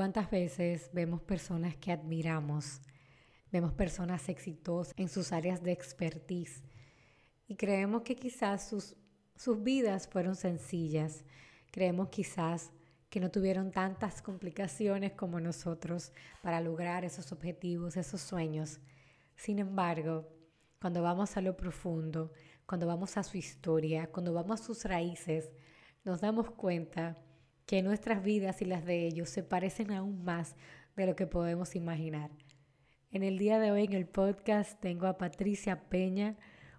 ¿Cuántas veces vemos personas que admiramos? Vemos personas exitosas en sus áreas de expertise y creemos que quizás sus, sus vidas fueron sencillas. Creemos quizás que no tuvieron tantas complicaciones como nosotros para lograr esos objetivos, esos sueños. Sin embargo, cuando vamos a lo profundo, cuando vamos a su historia, cuando vamos a sus raíces, nos damos cuenta que nuestras vidas y las de ellos se parecen aún más de lo que podemos imaginar. En el día de hoy en el podcast tengo a Patricia Peña,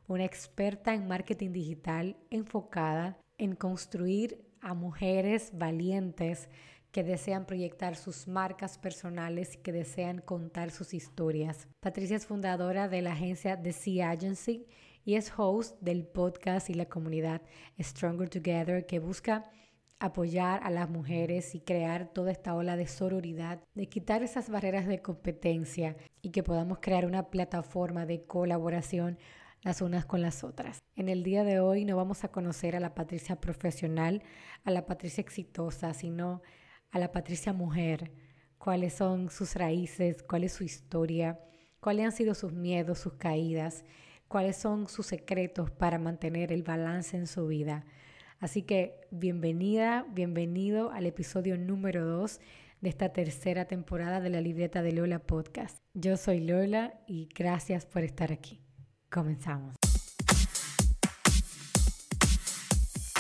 una experta en marketing digital enfocada en construir a mujeres valientes que desean proyectar sus marcas personales y que desean contar sus historias. Patricia es fundadora de la agencia The Sea Agency y es host del podcast y la comunidad Stronger Together que busca apoyar a las mujeres y crear toda esta ola de sororidad, de quitar esas barreras de competencia y que podamos crear una plataforma de colaboración las unas con las otras. En el día de hoy no vamos a conocer a la Patricia profesional, a la Patricia exitosa, sino a la Patricia mujer, cuáles son sus raíces, cuál es su historia, cuáles han sido sus miedos, sus caídas, cuáles son sus secretos para mantener el balance en su vida. Así que bienvenida, bienvenido al episodio número 2 de esta tercera temporada de la libreta de Lola Podcast. Yo soy Lola y gracias por estar aquí. Comenzamos.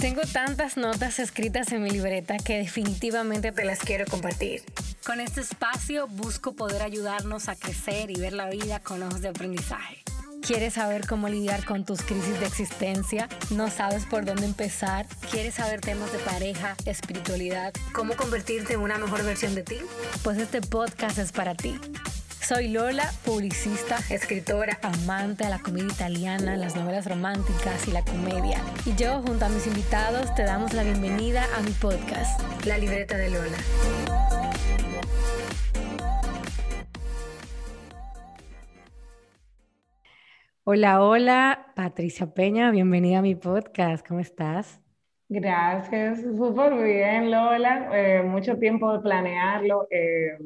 Tengo tantas notas escritas en mi libreta que definitivamente te las quiero compartir. Con este espacio busco poder ayudarnos a crecer y ver la vida con ojos de aprendizaje. ¿Quieres saber cómo lidiar con tus crisis de existencia? ¿No sabes por dónde empezar? ¿Quieres saber temas de pareja, espiritualidad? ¿Cómo convertirte en una mejor versión de ti? Pues este podcast es para ti. Soy Lola, publicista, escritora, amante de la comedia italiana, las novelas románticas y la comedia. Y yo, junto a mis invitados, te damos la bienvenida a mi podcast, La Libreta de Lola. Hola, hola, Patricia Peña, bienvenida a mi podcast, ¿cómo estás? Gracias, súper bien, Lola. Eh, mucho tiempo de planearlo eh,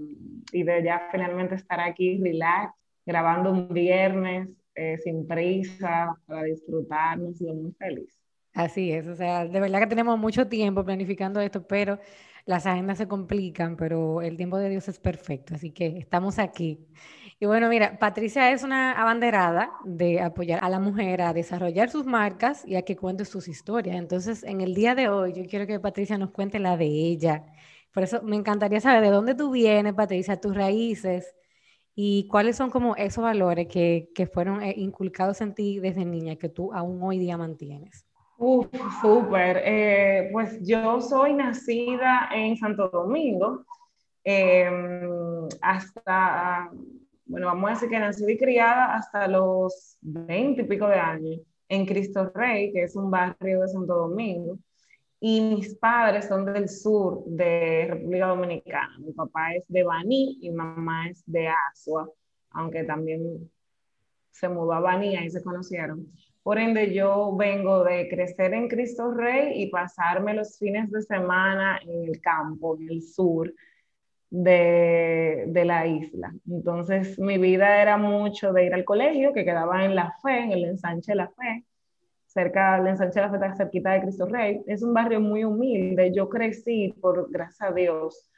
y de ya finalmente estar aquí, relax, grabando un viernes eh, sin prisa, para disfrutarnos, y muy feliz. Así es, o sea, de verdad que tenemos mucho tiempo planificando esto, pero las agendas se complican, pero el tiempo de Dios es perfecto, así que estamos aquí. Y bueno, mira, Patricia es una abanderada de apoyar a la mujer a desarrollar sus marcas y a que cuente sus historias. Entonces, en el día de hoy, yo quiero que Patricia nos cuente la de ella. Por eso me encantaría saber de dónde tú vienes, Patricia, tus raíces y cuáles son como esos valores que, que fueron eh, inculcados en ti desde niña que tú aún hoy día mantienes. Uf, súper. Eh, pues yo soy nacida en Santo Domingo. Em, hasta bueno, vamos a decir que nací y criada hasta los 20 y pico de años en Cristo Rey, que es un barrio de Santo Domingo. Y mis padres son del sur de República Dominicana. Mi papá es de Baní y mamá es de Asua, aunque también se mudó a Baní, y se conocieron. Por ende, yo vengo de crecer en Cristo Rey y pasarme los fines de semana en el campo, en el sur, de, de, la isla. Entonces mi vida era mucho de ir al colegio, que quedaba en La Fe, en el ensanche de La Fe, cerca del ensanche de La Fe, cerquita de Cristo Rey. Es un barrio muy humilde. Yo crecí, por gracias a Dios,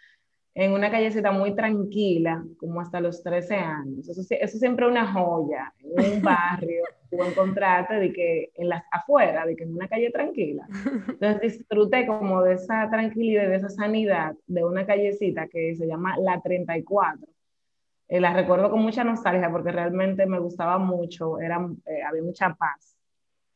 en una callecita muy tranquila, como hasta los 13 años. Eso, eso siempre una joya, en un barrio, tú encontrarte de que en las afuera, de que en una calle tranquila. Entonces disfruté como de esa tranquilidad de esa sanidad de una callecita que se llama La 34. Eh, la recuerdo con mucha nostalgia porque realmente me gustaba mucho, era, eh, había mucha paz.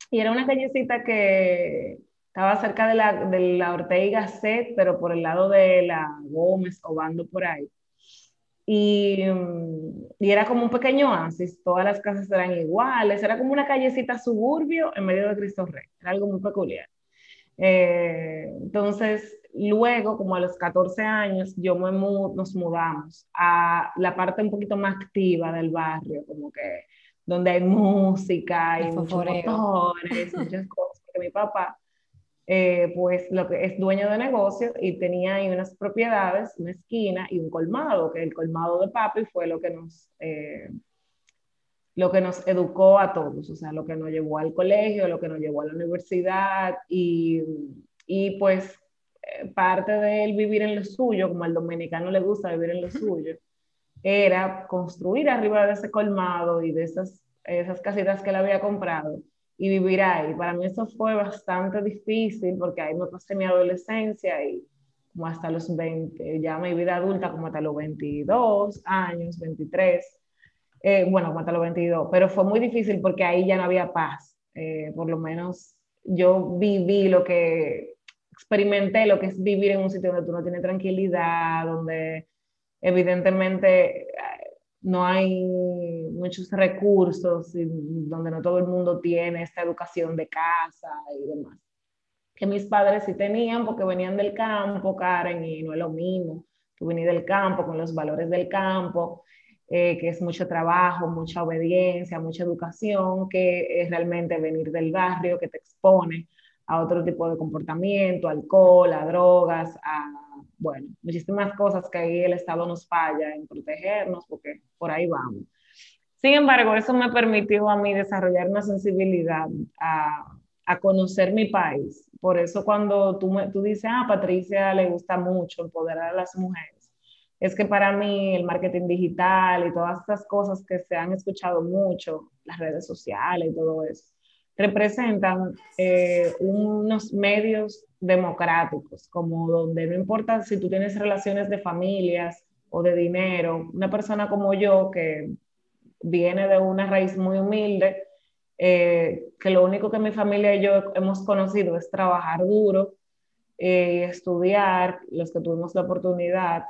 Y era una callecita que estaba cerca de la, de la Ortega Set, pero por el lado de la Gómez, Obando por ahí. Y, y, era como un pequeño oasis, todas las casas eran iguales, era como una callecita suburbio en medio de Cristo Rey, era algo muy peculiar. Eh, entonces, luego, como a los 14 años, yo me nos mudamos a la parte un poquito más activa del barrio, como que donde hay música y muchos motores, muchas cosas, porque mi papá eh, pues lo que es dueño de negocio y tenía ahí unas propiedades, una esquina y un colmado, que el colmado de papi fue lo que nos, eh, lo que nos educó a todos, o sea, lo que nos llevó al colegio, lo que nos llevó a la universidad y, y pues eh, parte del vivir en lo suyo, como al dominicano le gusta vivir en lo suyo, era construir arriba de ese colmado y de esas, esas casitas que él había comprado y vivir ahí. Para mí eso fue bastante difícil porque ahí me pasé mi adolescencia y como hasta los 20, ya mi vida adulta como hasta los 22 años, 23, eh, bueno, como hasta los 22, pero fue muy difícil porque ahí ya no había paz. Eh, por lo menos yo viví lo que, experimenté lo que es vivir en un sitio donde tú no tienes tranquilidad, donde evidentemente no hay muchos recursos, donde no todo el mundo tiene esta educación de casa y demás. Que mis padres sí tenían porque venían del campo, Karen, y no es lo mismo. Tú venís del campo con los valores del campo, eh, que es mucho trabajo, mucha obediencia, mucha educación, que es realmente venir del barrio, que te expone a otro tipo de comportamiento, alcohol, a drogas, a, bueno, muchísimas cosas que ahí el Estado nos falla en protegernos, porque por ahí vamos. Sin embargo, eso me permitió a mí desarrollar una sensibilidad a, a conocer mi país. Por eso cuando tú, tú dices, ah, Patricia le gusta mucho empoderar a las mujeres, es que para mí el marketing digital y todas estas cosas que se han escuchado mucho, las redes sociales y todo eso, representan eh, unos medios democráticos, como donde no importa si tú tienes relaciones de familias o de dinero, una persona como yo que viene de una raíz muy humilde, eh, que lo único que mi familia y yo hemos conocido es trabajar duro eh, estudiar, los que tuvimos la oportunidad,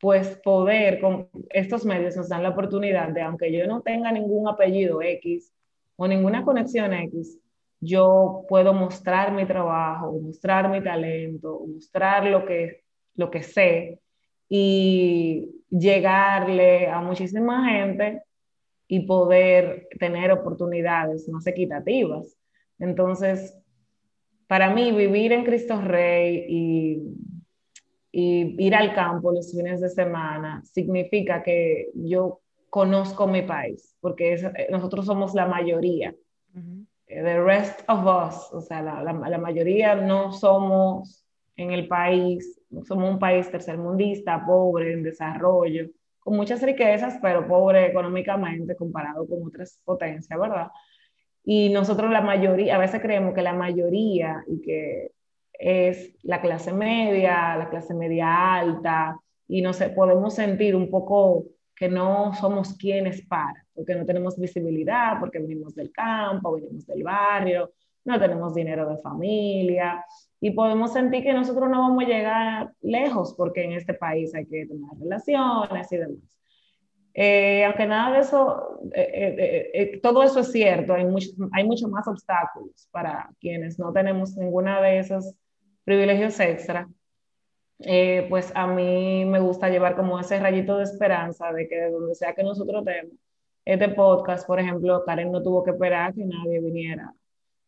pues poder, con estos medios nos dan la oportunidad de, aunque yo no tenga ningún apellido X, o ninguna conexión X, yo puedo mostrar mi trabajo, mostrar mi talento, mostrar lo que, lo que sé y llegarle a muchísima gente y poder tener oportunidades más equitativas. Entonces, para mí, vivir en Cristo Rey y, y ir al campo los fines de semana significa que yo conozco mi país, porque eh, nosotros somos la mayoría. Eh, the rest of us, o sea, la, la, mayoría no somos en el país, somos un país tercermundista, pobre, en desarrollo, con muchas riquezas, pero pobre económicamente comparado con otras potencias, ¿verdad? Y nosotros la mayoría, a veces creemos que la mayoría y que es la clase media, la clase media alta, y no sé, podemos sentir un poco que no somos quienes para, porque no tenemos visibilidad, porque venimos del campo, venimos del barrio, no tenemos dinero de familia y podemos sentir que nosotros no vamos a llegar lejos porque en este país hay que tener relaciones y demás. Eh, aunque nada de eso, eh, eh, todo eso es cierto, hay, mucho, hay mucho más obstáculos para quienes no tenemos ninguna de esos privilegios extra eh, pues a mí me gusta llevar como ese rayito de esperanza de que de donde sea que nosotros tenemos este podcast, por ejemplo, Karen no tuvo que esperar que nadie viniera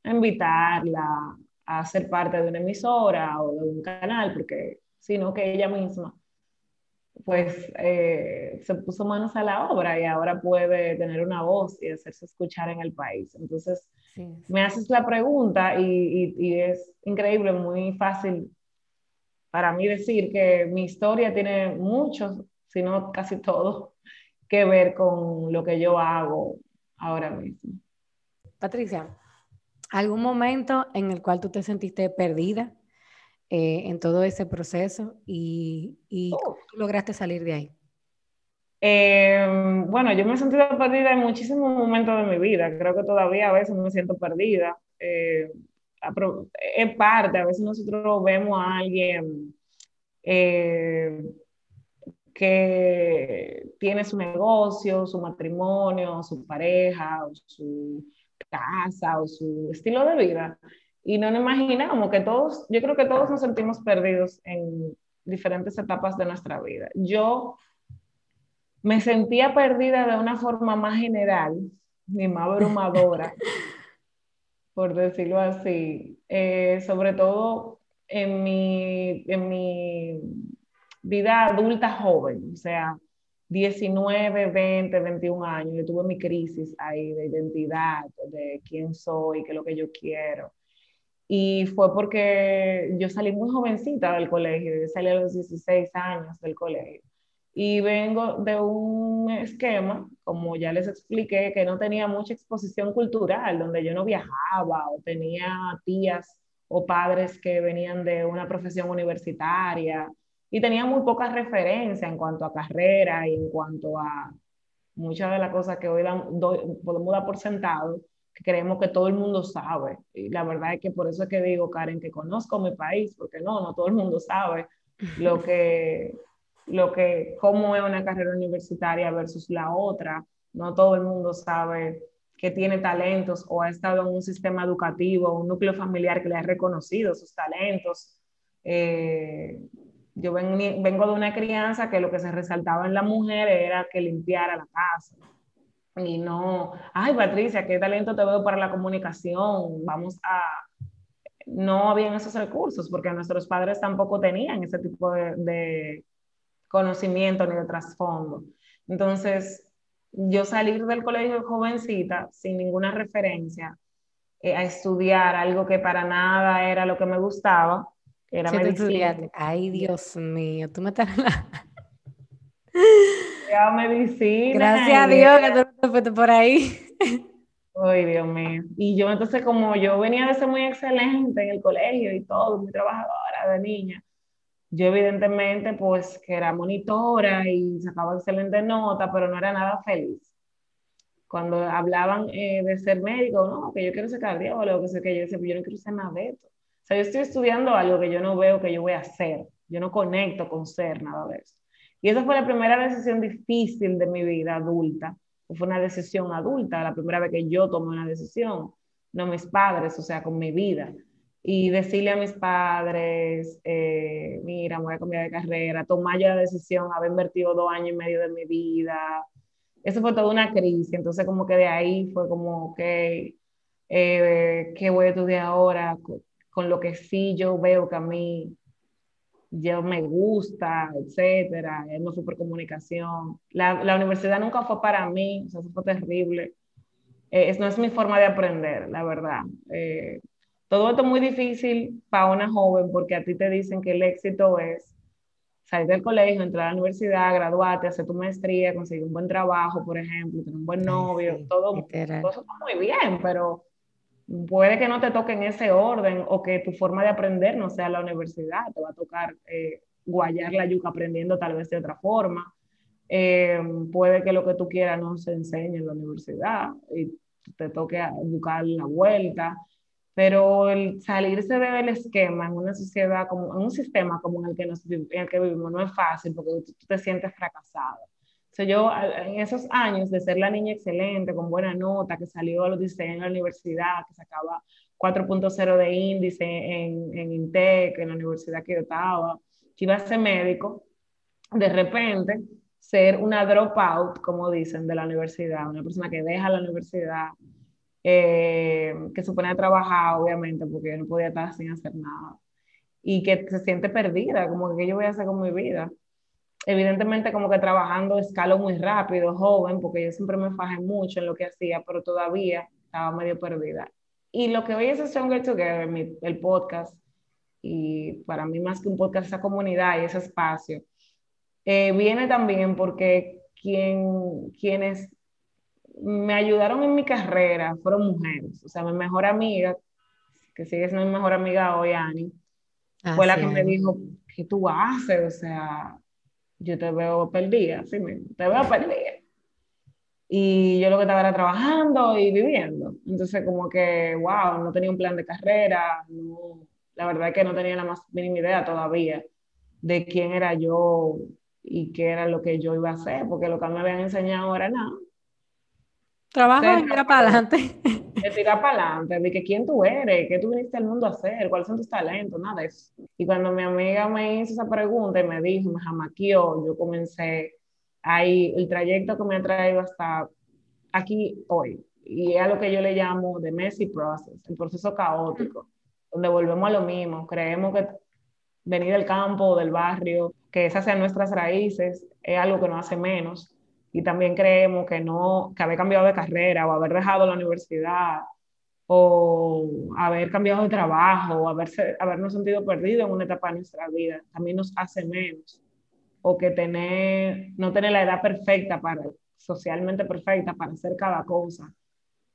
a invitarla a ser parte de una emisora o de un canal, porque sino que ella misma pues eh, se puso manos a la obra y ahora puede tener una voz y hacerse escuchar en el país. Entonces, me haces la pregunta y, y, es increíble, muy fácil para mí decir que mi historia tiene mucho, si no casi todo, que ver con lo que yo hago ahora mismo. Patricia, ¿algún momento en el cual tú te sentiste perdida eh, en todo ese proceso y, y cómo tú lograste salir de ahí? Eh, bueno, yo me he sentido perdida en muchísimos momentos de mi vida. Creo que todavía a veces me siento perdida. Eh, en parte, a veces nosotros vemos a alguien eh, que tiene su negocio, su matrimonio, su pareja, su casa, o su estilo de vida. Y no nos imaginamos que todos, yo creo que todos nos sentimos perdidos en diferentes etapas de nuestra vida. Yo me sentía perdida de una forma más general, ni más abrumadora, por decirlo así, eh, sobre todo en mi, en mi vida adulta joven, o sea, 19, 20, 21 años, yo tuve mi crisis ahí de identidad, de quién soy, qué es lo que yo quiero. Y fue porque yo salí muy jovencita del colegio, salí a los 16 años del colegio. Y vengo de un esquema, como ya les expliqué, que no tenía mucha exposición cultural, donde yo no viajaba o tenía tías o padres que venían de una profesión universitaria y tenía muy poca referencia en cuanto a carrera y en cuanto a muchas de las cosas que hoy podemos dar por sentado, que creemos que todo el mundo sabe. Y la verdad es que por eso es que digo, Karen, que conozco mi país, porque no, no todo el mundo sabe lo que lo que, cómo es una carrera universitaria versus la otra. No todo el mundo sabe que tiene talentos o ha estado en un sistema educativo, un núcleo familiar que le ha reconocido sus talentos. Eh, yo vengo de una crianza que lo que se resaltaba en la mujer era que limpiara la casa. Y no, ay Patricia, qué talento te veo para la comunicación, vamos a... No habían esos recursos porque nuestros padres tampoco tenían ese tipo de conocimiento ni de trasfondo. Entonces, yo salir del colegio jovencita sin ninguna referencia eh, a estudiar algo que para nada era lo que me gustaba, era medicina. Ay, Dios mío, tú me estás... medicina. Gracias a Dios que tú fuiste por ahí. Ay, Dios mío. Y yo entonces como yo venía de ser muy excelente en el colegio y todo, muy trabajadora de niña, yo evidentemente pues que era monitora y sacaba excelente nota, pero no era nada feliz. Cuando hablaban eh, de ser médico, no, que yo quiero ser cardiólogo, que sé que yo decía, pues, yo no quiero ser nada de esto. O sea, yo estoy estudiando algo que yo no veo que yo voy a hacer. Yo no conecto con ser nada de eso. Y esa fue la primera decisión difícil de mi vida adulta. Fue una decisión adulta, la primera vez que yo tomé una decisión, no mis padres, o sea, con mi vida y decirle a mis padres, eh, mira, me voy a cambiar de carrera, tomar yo la decisión, haber invertido dos años y medio de mi vida. Eso fue toda una crisis, entonces como que de ahí fue como, ok, eh, ¿qué voy a estudiar ahora? Con, lo que sí yo veo que a mí yo me gusta, etcétera, no fue por comunicación. La, la, universidad nunca fue para mí, o sea, eso fue terrible. Eh, no es mi forma de aprender, la verdad. Eh, todo esto es muy difícil para una joven porque a ti te dicen que el éxito es salir del colegio, entrar a la universidad, graduarte, hacer tu maestría, conseguir un buen trabajo, por ejemplo, tener un buen novio, todo, todo, eso está muy bien, pero puede que no te toque en ese orden o que tu forma de aprender no sea la universidad, te va a tocar eh, guayar la yuca aprendiendo tal vez de otra forma. Eh, puede que lo que tú quieras no se enseñe en la universidad y te toque buscar la vuelta pero el salirse del esquema en una sociedad, como, en un sistema como el que, en el que vivimos no es fácil porque tú te sientes fracasado. O sea, yo en esos años de ser la niña excelente, con buena nota, que salió a los 16 en la universidad, que sacaba 4.0 de índice en, en INTEC, en la universidad que yo estaba, que iba a ser médico, de repente ser una dropout, como dicen, de la universidad, una persona que deja la universidad, eh, que se pone a trabajar, obviamente, porque yo no podía estar sin hacer nada. Y que se siente perdida, como que yo voy a hacer con mi vida. Evidentemente, como que trabajando escalo muy rápido, joven, porque yo siempre me fajé mucho en lo que hacía, pero todavía estaba medio perdida. Y lo que hoy es Stronger Together, el podcast, y para mí más que un podcast, esa comunidad y ese espacio, eh, viene también porque quien, quienes me ayudaron en mi carrera fueron mujeres. O sea, mi mejor amiga, que sigue siendo mi mejor amiga hoy, Ani, fue la que me dijo, ¿qué tú haces? O sea, yo te veo perdida, sí, te veo perdida. Y yo lo que estaba era trabajando y viviendo. Entonces, como que, wow, no tenía un plan de carrera, la verdad es que no tenía la más mínima idea todavía de quién era yo y qué era lo que yo iba a hacer, porque lo que me habían enseñado era nada, Trabaja y tira para adelante. De tirar para adelante, de que quién tú eres, qué tú viniste al mundo a hacer, cuáles son tus talentos, nada de eso. Y cuando mi amiga me hizo esa pregunta y me dijo, me jamaqueó, yo comencé ahí el trayecto que me ha traído hasta aquí hoy. y es a lo que yo le llamo the messy process, el proceso caótico, donde volvemos a lo mismo, creemos que venir del campo o del barrio, que esas sean nuestras raíces, es algo que nos hace menos. Y también creemos que no, que haber cambiado de carrera o haber dejado la universidad o haber cambiado de trabajo o haberse, habernos sentido perdidos en una etapa de nuestra vida también nos hace menos. O que tener, no tener la edad perfecta para, socialmente perfecta para hacer cada cosa,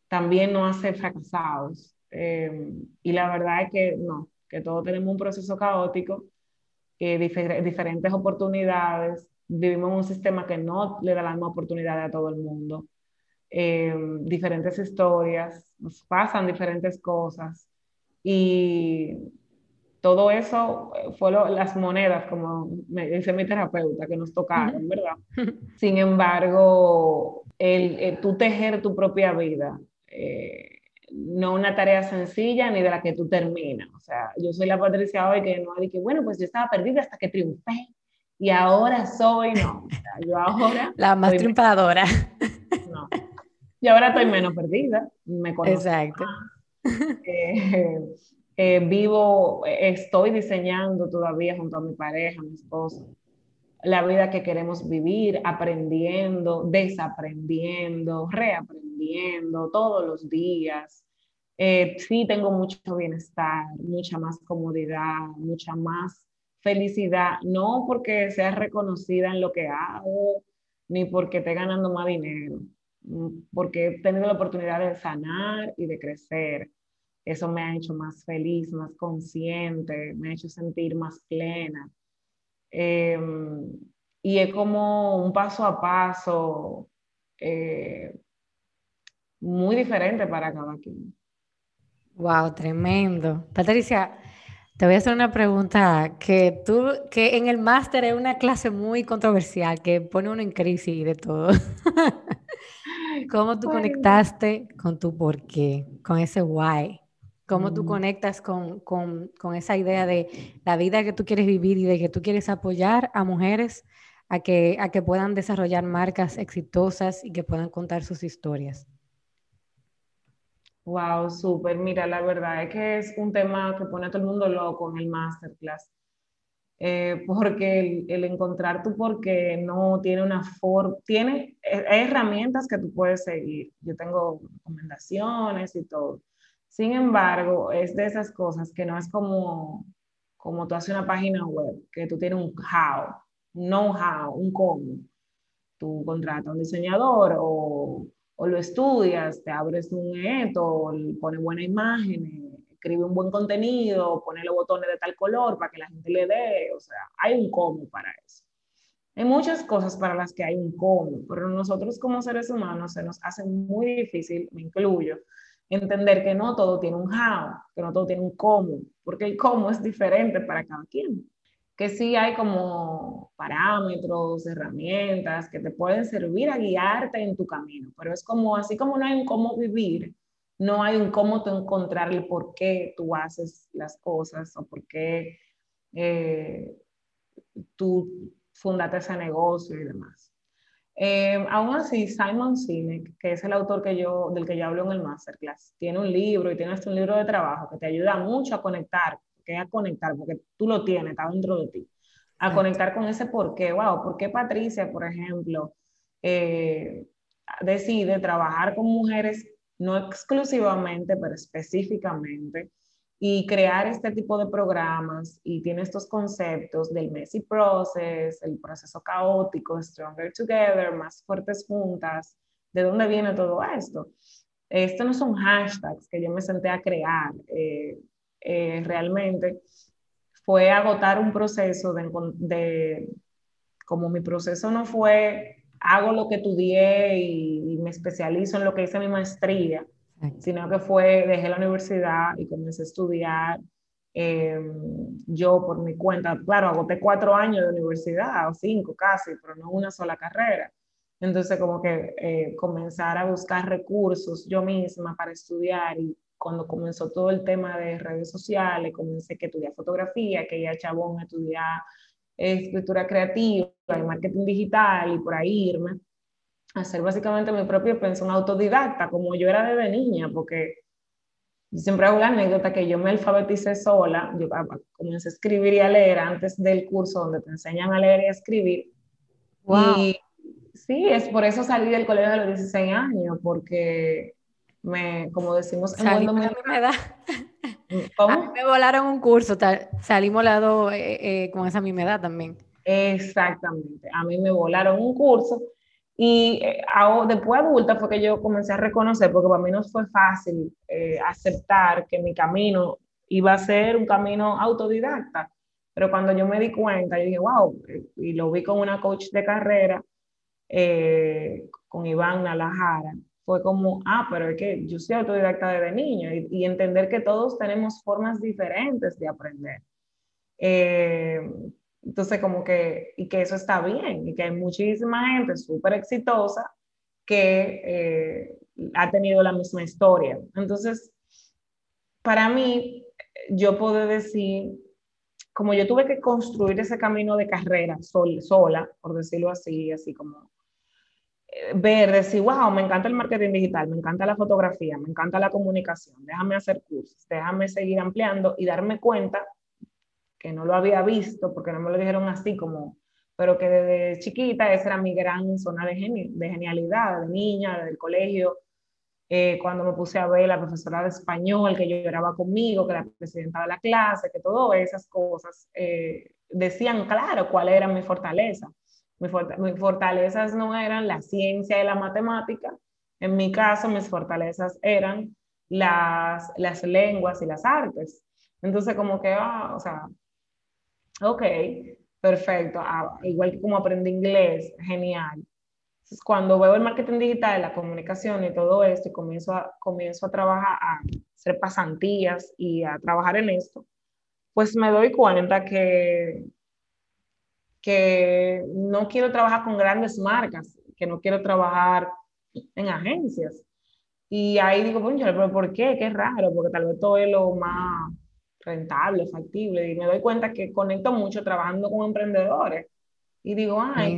también nos hace fracasados. Eh, y la verdad es que no, que todos tenemos un proceso caótico, eh, diferentes oportunidades, vivimos en un sistema que no le da la misma oportunidad a todo el mundo, eh, diferentes historias, nos pasan diferentes cosas y todo eso fue las monedas, como me dice mi terapeuta, que nos tocaron, ¿verdad? Sin embargo, el, tú tejer tu propia vida, eh, no una tarea sencilla ni de la que tú terminas. O sea, yo soy la Patricia hoy que no que bueno, pues yo estaba perdida hasta que triunfé y ahora soy, no, yo ahora... La más triunfadora. No, y ahora estoy menos perdida, me conozco Exacto. Eh, eh, vivo, estoy diseñando todavía junto a mi pareja, mi esposo, la vida que queremos vivir, aprendiendo, desaprendiendo, reaprendiendo todos los días. Eh, sí tengo mucho bienestar, mucha más comodidad, mucha más felicidad, no porque sea reconocida en lo que hago, ni porque esté ganando más dinero, mm, porque he tenido la oportunidad de sanar y de crecer. Eso me ha hecho más feliz, más consciente, me ha hecho sentir más plena. Em, y es como un paso a paso eh, muy diferente para cada quien. Wow, tremendo. Patricia, te voy a hacer una pregunta que tú, que en el máster es una clase muy controversial, que pone uno en crisis y de todo. ¿Cómo tú conectaste con tu por qué, con ese why? cómo tú mm. conectas con, con, con, esa idea de la vida que tú quieres vivir y de que tú quieres apoyar a mujeres a que, a que puedan desarrollar marcas exitosas y que puedan contar sus historias. Wow, súper. Mira, la verdad es que es un tema que pone a todo el mundo loco en el masterclass. Eh, porque el, el, encontrar tu por qué no tiene una forma, tiene eh, herramientas que tú puedes seguir. Yo tengo recomendaciones y todo sin embargo, es de esas cosas que no es como, como tú haces una página web, que tú tienes un how, un know-how, un cómo. Tú contratas a un diseñador o, o, lo estudias, te abres un eto, pones buena imagen, escribe un buen contenido, pone los botones de tal color para que la gente le dé. O sea, hay un cómo para eso. Hay muchas cosas para las que hay un cómo, pero nosotros como seres humanos se nos hace muy difícil, me incluyo, entender que no todo tiene un how, que no todo tiene un cómo, porque el cómo es diferente para cada quien. Que sí hay como parámetros, herramientas que te pueden servir a guiarte en tu camino, pero es como, así como no hay un cómo vivir, no hay un cómo tú encontrar el por qué tú haces las cosas o por qué eh, tú fundaste ese negocio y demás. Eh, aún así, Simon Sinek, que es el autor que yo, del que yo hablo en el masterclass, tiene un libro y tiene hasta un libro de trabajo que te ayuda mucho a conectar, a conectar, porque tú lo tienes, está dentro de ti, a conectar con ese por qué, wow, por qué Patricia, por ejemplo, eh, decide trabajar con mujeres, no exclusivamente, pero específicamente, y crear este tipo de programas y tiene estos conceptos del messy process, el proceso caótico, stronger together, más fuertes juntas. ¿De dónde viene todo esto? Esto no son hashtags que yo me senté a crear. Eh, eh, realmente fue agotar un proceso de, de, como mi proceso no fue hago lo que estudié y, y me especializo en lo que hice mi maestría, sino que fue, dejé la universidad y comencé a estudiar em, yo por mi cuenta. Claro, agoté cuatro años de universidad, o cinco casi, pero no una sola carrera. Entonces, como que eh, comenzar a buscar recursos yo misma para estudiar y cuando comenzó todo el tema de redes sociales, comencé que estudiar fotografía, que ya chabón estudiar escritura creativa y marketing digital y por ahí irme hacer básicamente mi propio pensión autodidacta, como yo era desde niña, porque siempre hago la anécdota que yo me alfabeticé sola, yo ah, comencé a escribir y a leer antes del curso donde te enseñan a leer y a escribir. Y sí, es por eso salí del colegio a los 16 años, porque me, como decimos en Salí me. ¿Cómo? A mí me volaron un curso, salimos la dos eh, eh, con esa misma edad también. Exactamente, a mí me volaron un curso y eh, después adulta fue que yo comencé a reconocer, porque para mí no fue fácil eh, aceptar que mi camino iba a ser un camino autodidacta. Pero cuando yo me di cuenta, yo dije, wow, y lo vi con una coach de carrera, con Iván Nalajara, fue como, ah, pero es que yo soy autodidacta desde niño y, y entender que todos tenemos formas diferentes de aprender. Entonces, como que, y que eso está bien, y que hay muchísima gente súper exitosa que eh, ha tenido la misma historia. Entonces, para mí, yo puedo decir, como yo tuve que construir ese camino de carrera sola, por decirlo así, así como eh, ver, decir, wow, me encanta el marketing digital, me encanta la fotografía, me encanta la comunicación, déjame hacer cursos, déjame seguir ampliando y darme cuenta que no lo había visto porque no me lo dijeron así como, pero que desde chiquita esa era mi gran zona de, de genialidad, de niña, del colegio. Eh, cuando me puse a ver la profesora de español que lloraba conmigo, que la presidenta de la clase, que todas esas cosas eh, decían claro cuál era mi fortaleza. Mis, fortalezas no eran la ciencia y la matemática, en mi caso mis fortalezas eran las, las lenguas y las artes. Entonces como que, ah, o sea, Ok, perfecto. Ah, igual que como aprendí inglés, genial. Entonces, cuando veo el marketing digital, la comunicación y todo esto, y comienzo a, comienzo a trabajar, a hacer pasantías y a trabajar en esto, pues me doy cuenta que, que no quiero trabajar con grandes marcas, que no quiero trabajar en agencias. Y ahí digo, bueno, pero ¿por qué? Qué raro, porque tal vez todo es lo más rentable, factible, y me doy cuenta que conecto mucho trabajando con emprendedores. Y digo, ay,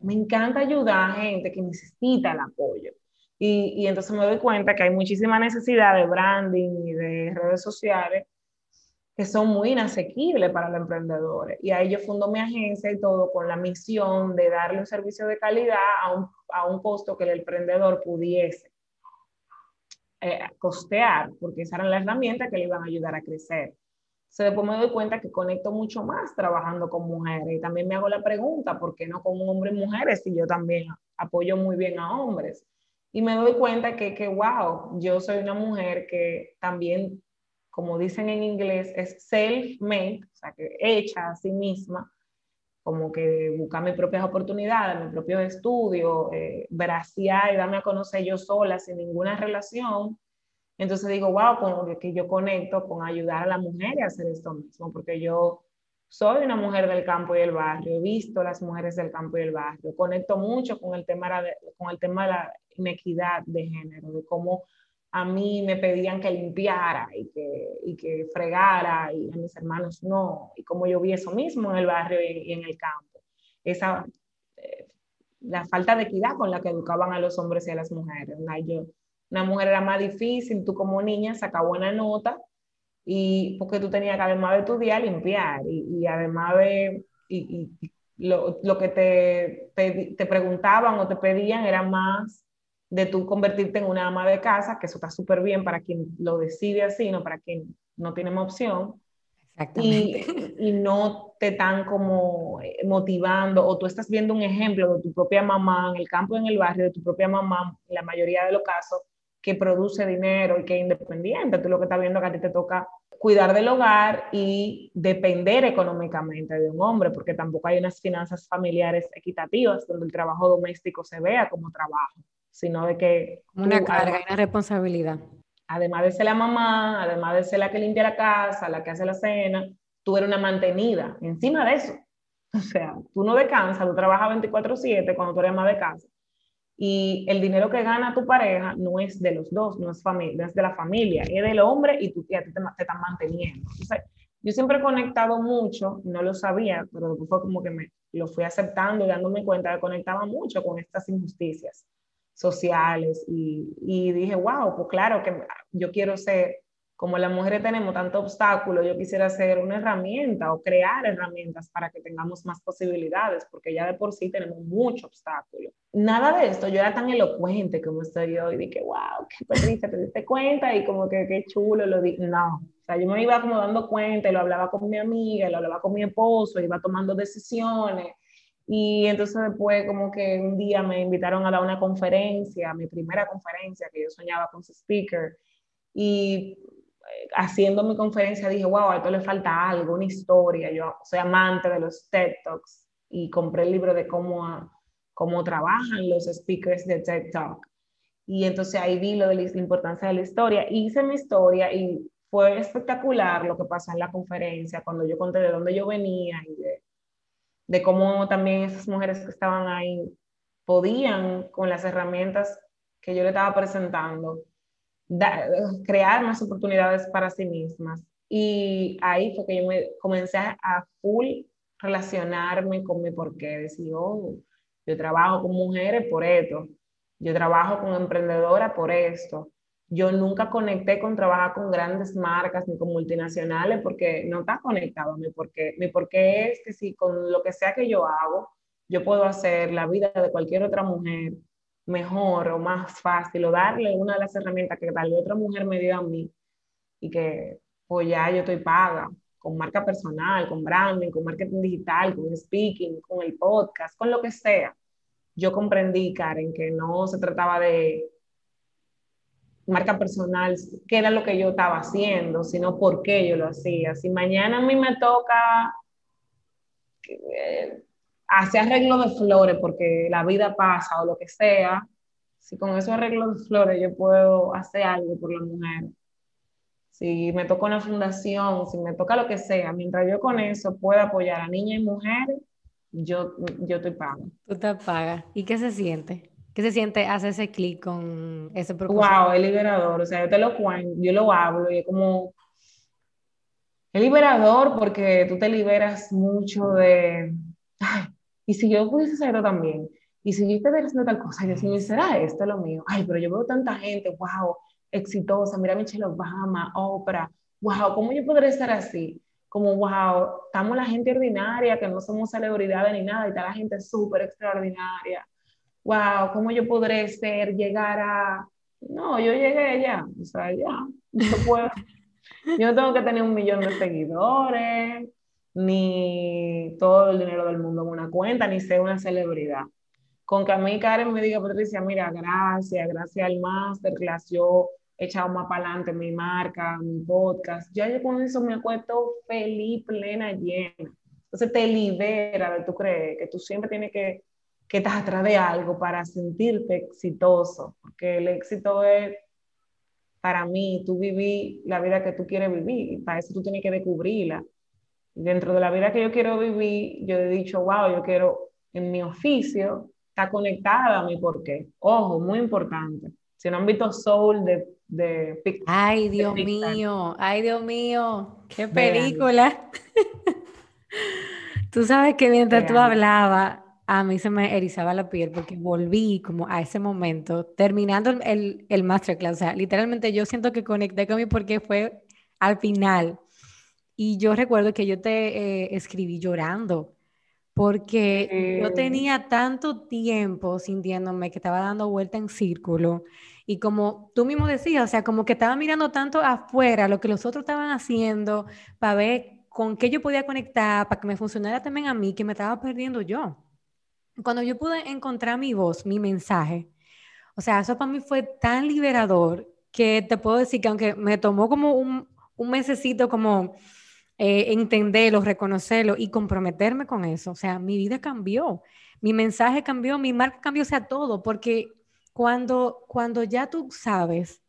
me encanta ayudar a gente que necesita el apoyo. Y, y, entonces me doy cuenta que hay muchísima necesidad de branding y de redes sociales que son muy inasequibles para los emprendedores. Y ahí yo fundo mi agencia y todo con la misión de darle un servicio de calidad a un, a un costo que el emprendedor pudiese eh, costear, porque esa era la herramienta que le iban a ayudar a crecer. se después me doy cuenta que conecto mucho más trabajando con mujeres y también me hago la pregunta, ¿por qué no con hombres y mujeres si yo también apoyo muy bien a hombres? Y me doy cuenta que, que, wow, yo soy una mujer que también, como dicen en inglés, es self-made, o sea, que hecha a sí misma, como que buscar mis propias oportunidades, mis propios estudios, eh, braciar y darme a conocer yo sola, sin ninguna relación. Entonces digo, wow, con que yo conecto con ayudar a la mujer a hacer esto mismo, porque yo soy una mujer del campo y del barrio, he visto las mujeres del campo y del barrio, conecto mucho con el tema con el tema de la inequidad de género, de cómo a mí me pedían que limpiara y que, y que fregara y a mis hermanos no, y como yo vi eso mismo en el barrio y, en el campo, esa, eh, la falta de equidad con la que educaban a los hombres y a las mujeres. Una, yo, una mujer era más difícil, tú como niña sacabas buena nota y porque tú tenías que además de estudiar limpiar y, y además de y, y lo, lo, que te, te preguntaban o te pedían era más de tú convertirte en una ama de casa, que eso está súper bien para quien lo decide así, no para quien no tiene más opción. Exactamente. Y, y, no te están como eh, motivando, o tú estás viendo un ejemplo de tu propia mamá en el campo, en el barrio, de tu propia mamá, en la mayoría de los casos, que produce dinero y que es independiente. Tú lo que estás viendo es que a ti te toca cuidar del hogar y depender económicamente de un hombre, porque tampoco hay unas finanzas familiares equitativas donde el trabajo doméstico se vea como trabajo sino de que... Una carga, una responsabilidad. Además de ser la mamá, además de ser la que limpia la casa, la que hace la cena, tú eres una mantenida encima de eso. O sea, tú no descansas, tú trabajas 24/7 cuando tú eres más de casa. Y el dinero que gana tu pareja no es de los dos, no es, familia, no es de la familia, es del hombre y tú te, te, te estás manteniendo. Entonces, yo siempre he conectado mucho, no lo sabía, pero después fue como que me, lo fui aceptando y dándome cuenta que conectaba mucho con estas injusticias sociales y, dije, wow, pues claro que yo quiero ser como las mujeres tenemos tanto obstáculo, yo quisiera hacer una herramienta o crear herramientas para que tengamos más posibilidades, porque ya de por sí tenemos mucho obstáculo. Nada de esto, yo era tan elocuente como estoy hoy, dije, wow, qué triste, te diste cuenta y como que qué chulo lo di. No, o sea, yo me iba como dando cuenta lo hablaba con mi amiga, lo hablaba con mi esposo, iba tomando decisiones. Y entonces después como que un día me invitaron a dar una conferencia, mi primera conferencia, que yo soñaba con su speaker. Y haciendo mi conferencia dije, wow, a esto le falta algo, una historia. Yo soy amante de los TED Talks y compré el libro de cómo, cómo trabajan los speakers de TED Talk. Y entonces ahí vi lo de la importancia de la historia. Hice mi historia y fue espectacular lo que pasó en la conferencia cuando yo conté de dónde yo venía y de, de cómo también esas mujeres que estaban ahí podían, con las herramientas que yo le estaba presentando, crear más oportunidades para sí mismas. Y ahí fue que yo me comencé a full relacionarme con mi porqué. Decir, oh, yo trabajo con mujeres por esto, yo trabajo con emprendedoras por esto. Yo nunca conecté con trabajar con grandes marcas ni con multinacionales porque no está conectado mi porqué. Mi porqué es que si con lo que sea que yo hago, yo puedo hacer la vida de cualquier otra mujer mejor o más fácil o darle una de las herramientas que tal otra mujer me dio a mí y que pues ya yo estoy paga con marca personal, con branding, con marketing digital, con speaking, con el podcast, con lo que sea. Yo comprendí, Karen, que no se trataba de marca personal, qué era lo que yo estaba haciendo, sino por qué yo lo hacía. Si mañana a mí me toca eh, hace arreglo de flores porque la vida pasa o lo que sea, si con esos arreglos de flores yo puedo hacer algo por la mujer, si me toca una fundación, si me toca lo que sea, mientras yo con eso pueda apoyar a niñas y mujeres, yo, yo estoy paga. Tú estás paga. ¿Y qué se siente? ¿Qué se siente hacer ese clic con ese propósito? Wow, es liberador. O sea, yo te lo cuento, yo lo hablo y es como... Es liberador porque tú te liberas mucho de... Ay, y si yo pudiese hacerlo también, y si yo estuviera haciendo tal cosa, yo si ¿será esto lo mío? Ay, pero yo veo tanta gente, wow, exitosa, mira a Michelle Obama, Oprah, wow, ¿cómo yo podré estar así? Como, wow, estamos la gente ordinaria, que no somos celebridades ni nada, y está la gente súper extraordinaria. Wow, ¿cómo yo podré ser, llegar a... No, yo llegué ya, o sea, ya, yo puedo. Yo no tengo que tener un millón de seguidores, ni todo el dinero del mundo en una cuenta, ni ser una celebridad. Con que a mí Karen me diga, Patricia, mira, gracias, gracias al masterclass, yo he echado más para adelante mi marca, mi podcast, ya yo con eso me acuesto feliz, plena, llena. Entonces te libera de tu creer que tú siempre tienes que, que estar atrás de algo para sentirte exitoso, porque el éxito es, para mí, tú viví la vida que tú quieres vivir y para eso tú tienes que descubrirla dentro de la vida que yo quiero vivir, yo he dicho, wow, yo quiero en mi oficio estar conectada a mi porqué. Ojo, muy importante. Si no han visto Soul de, de Ay, Dios mío, ay, Dios mío, qué película. tú sabes que mientras tú hablabas, a mí se me erizaba la piel porque volví como a ese momento, terminando el, el masterclass. O sea, literalmente yo siento que conecté con mi porqué fue al final y yo recuerdo que yo te eh, escribí llorando, porque yo tenía tanto tiempo sintiéndome que estaba dando vuelta en círculo. Y como tú mismo decías, o sea, como que estaba mirando tanto afuera lo que los otros estaban haciendo para ver con qué yo podía conectar, para que me funcionara también a mí, que me estaba perdiendo yo. Cuando yo pude encontrar mi voz, mi mensaje, o sea, eso para mí fue tan liberador que te puedo decir que aunque me tomó como un, un mesecito como eh, entenderlo, reconocerlo y comprometerme con eso. O sea, mi vida cambió, mi mensaje cambió, mi marca cambió, o sea, todo, porque cuando, cuando ya tú sabes